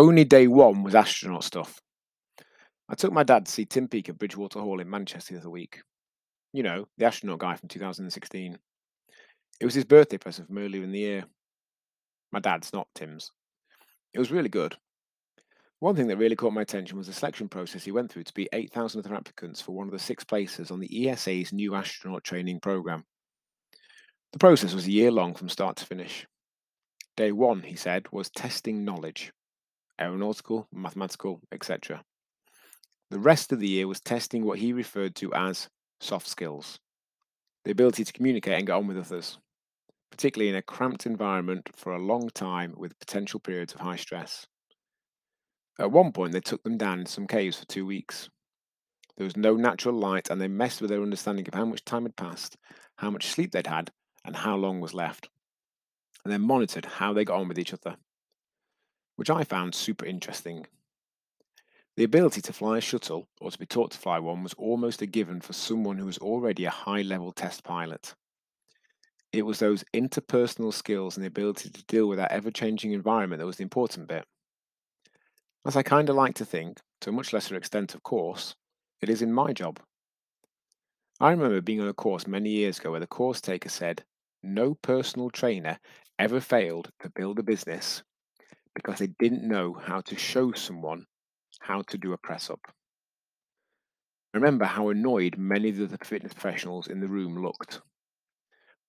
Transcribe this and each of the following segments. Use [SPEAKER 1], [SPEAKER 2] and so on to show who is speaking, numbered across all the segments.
[SPEAKER 1] Only day one was astronaut stuff. I took my dad to see Tim Peake at Bridgewater Hall in Manchester the other week. You know, the astronaut guy from 2016. It was his birthday present from earlier in the year. My dad's, not Tim's. It was really good. One thing that really caught my attention was the selection process he went through to be 8,000 other applicants for one of the six places on the ESA's new astronaut training program. The process was a year long from start to finish. Day one, he said, was testing knowledge aeronautical, mathematical, etc. The rest of the year was testing what he referred to as soft skills the ability to communicate and get on with others, particularly in a cramped environment for a long time with potential periods of high stress. At one point, they took them down in some caves for two weeks. There was no natural light, and they messed with their understanding of how much time had passed, how much sleep they'd had, and how long was left, and then monitored how they got on with each other which I found super interesting. The ability to fly a shuttle or to be taught to fly one was almost a given for someone who was already a high level test pilot. It was those interpersonal skills and the ability to deal with that ever changing environment that was the important bit. As I kind of like to think, to a much lesser extent, of course, it is in my job. I remember being on a course many years ago where the course taker said, No personal trainer ever failed to build a business because they didn't know how to show someone how to do a press up. Remember how annoyed many of the fitness professionals in the room looked.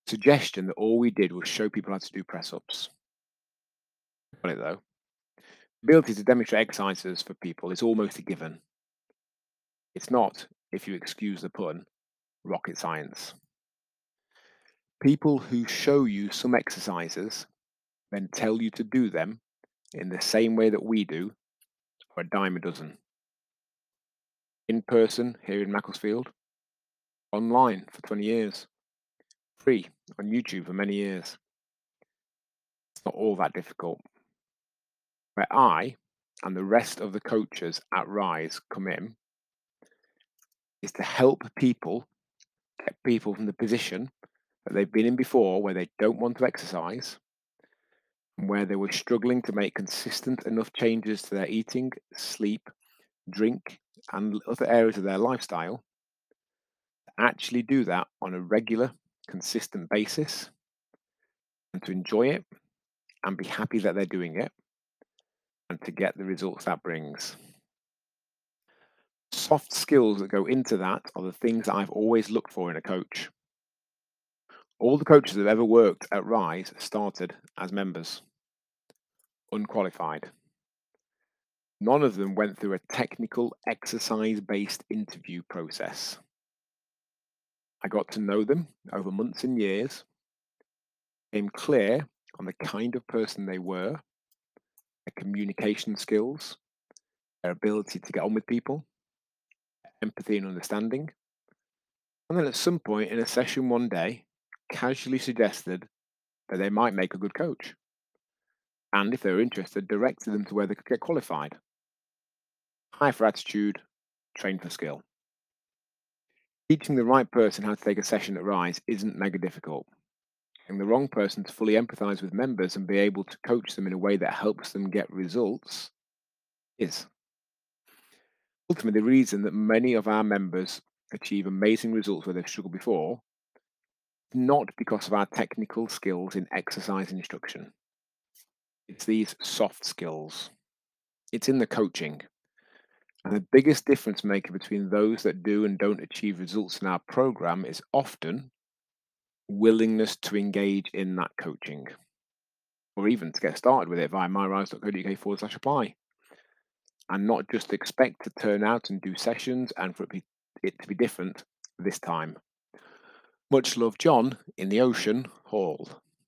[SPEAKER 1] Suggestion that all we did was show people how to do press ups. Got it though. Ability to demonstrate exercises for people is almost a given. It's not, if you excuse the pun, rocket science. People who show you some exercises, then tell you to do them, in the same way that we do for a dime a dozen. In person here in Macclesfield, online for 20 years, free on YouTube for many years. It's not all that difficult. Where I and the rest of the coaches at Rise come in is to help people get people from the position that they've been in before where they don't want to exercise where they were struggling to make consistent enough changes to their eating, sleep, drink, and other areas of their lifestyle, to actually do that on a regular, consistent basis, and to enjoy it and be happy that they're doing it, and to get the results that brings. Soft skills that go into that are the things that I've always looked for in a coach. All the coaches that have ever worked at Rise started as members unqualified. None of them went through a technical exercise based interview process. I got to know them over months and years, became clear on the kind of person they were, their communication skills, their ability to get on with people, empathy and understanding. And then at some point in a session one day, casually suggested that they might make a good coach and if they were interested, directed them to where they could get qualified. Hire for attitude, train for skill. Teaching the right person how to take a session at Rise isn't mega difficult. And the wrong person to fully empathize with members and be able to coach them in a way that helps them get results is. Ultimately, the reason that many of our members achieve amazing results where they've struggled before, not because of our technical skills in exercise instruction. It's these soft skills. It's in the coaching. And the biggest difference maker between those that do and don't achieve results in our program is often willingness to engage in that coaching, or even to get started with it via myrise.co.uk forward slash apply. And not just expect to turn out and do sessions and for it, be, it to be different this time. Much love, John, in the Ocean Hall.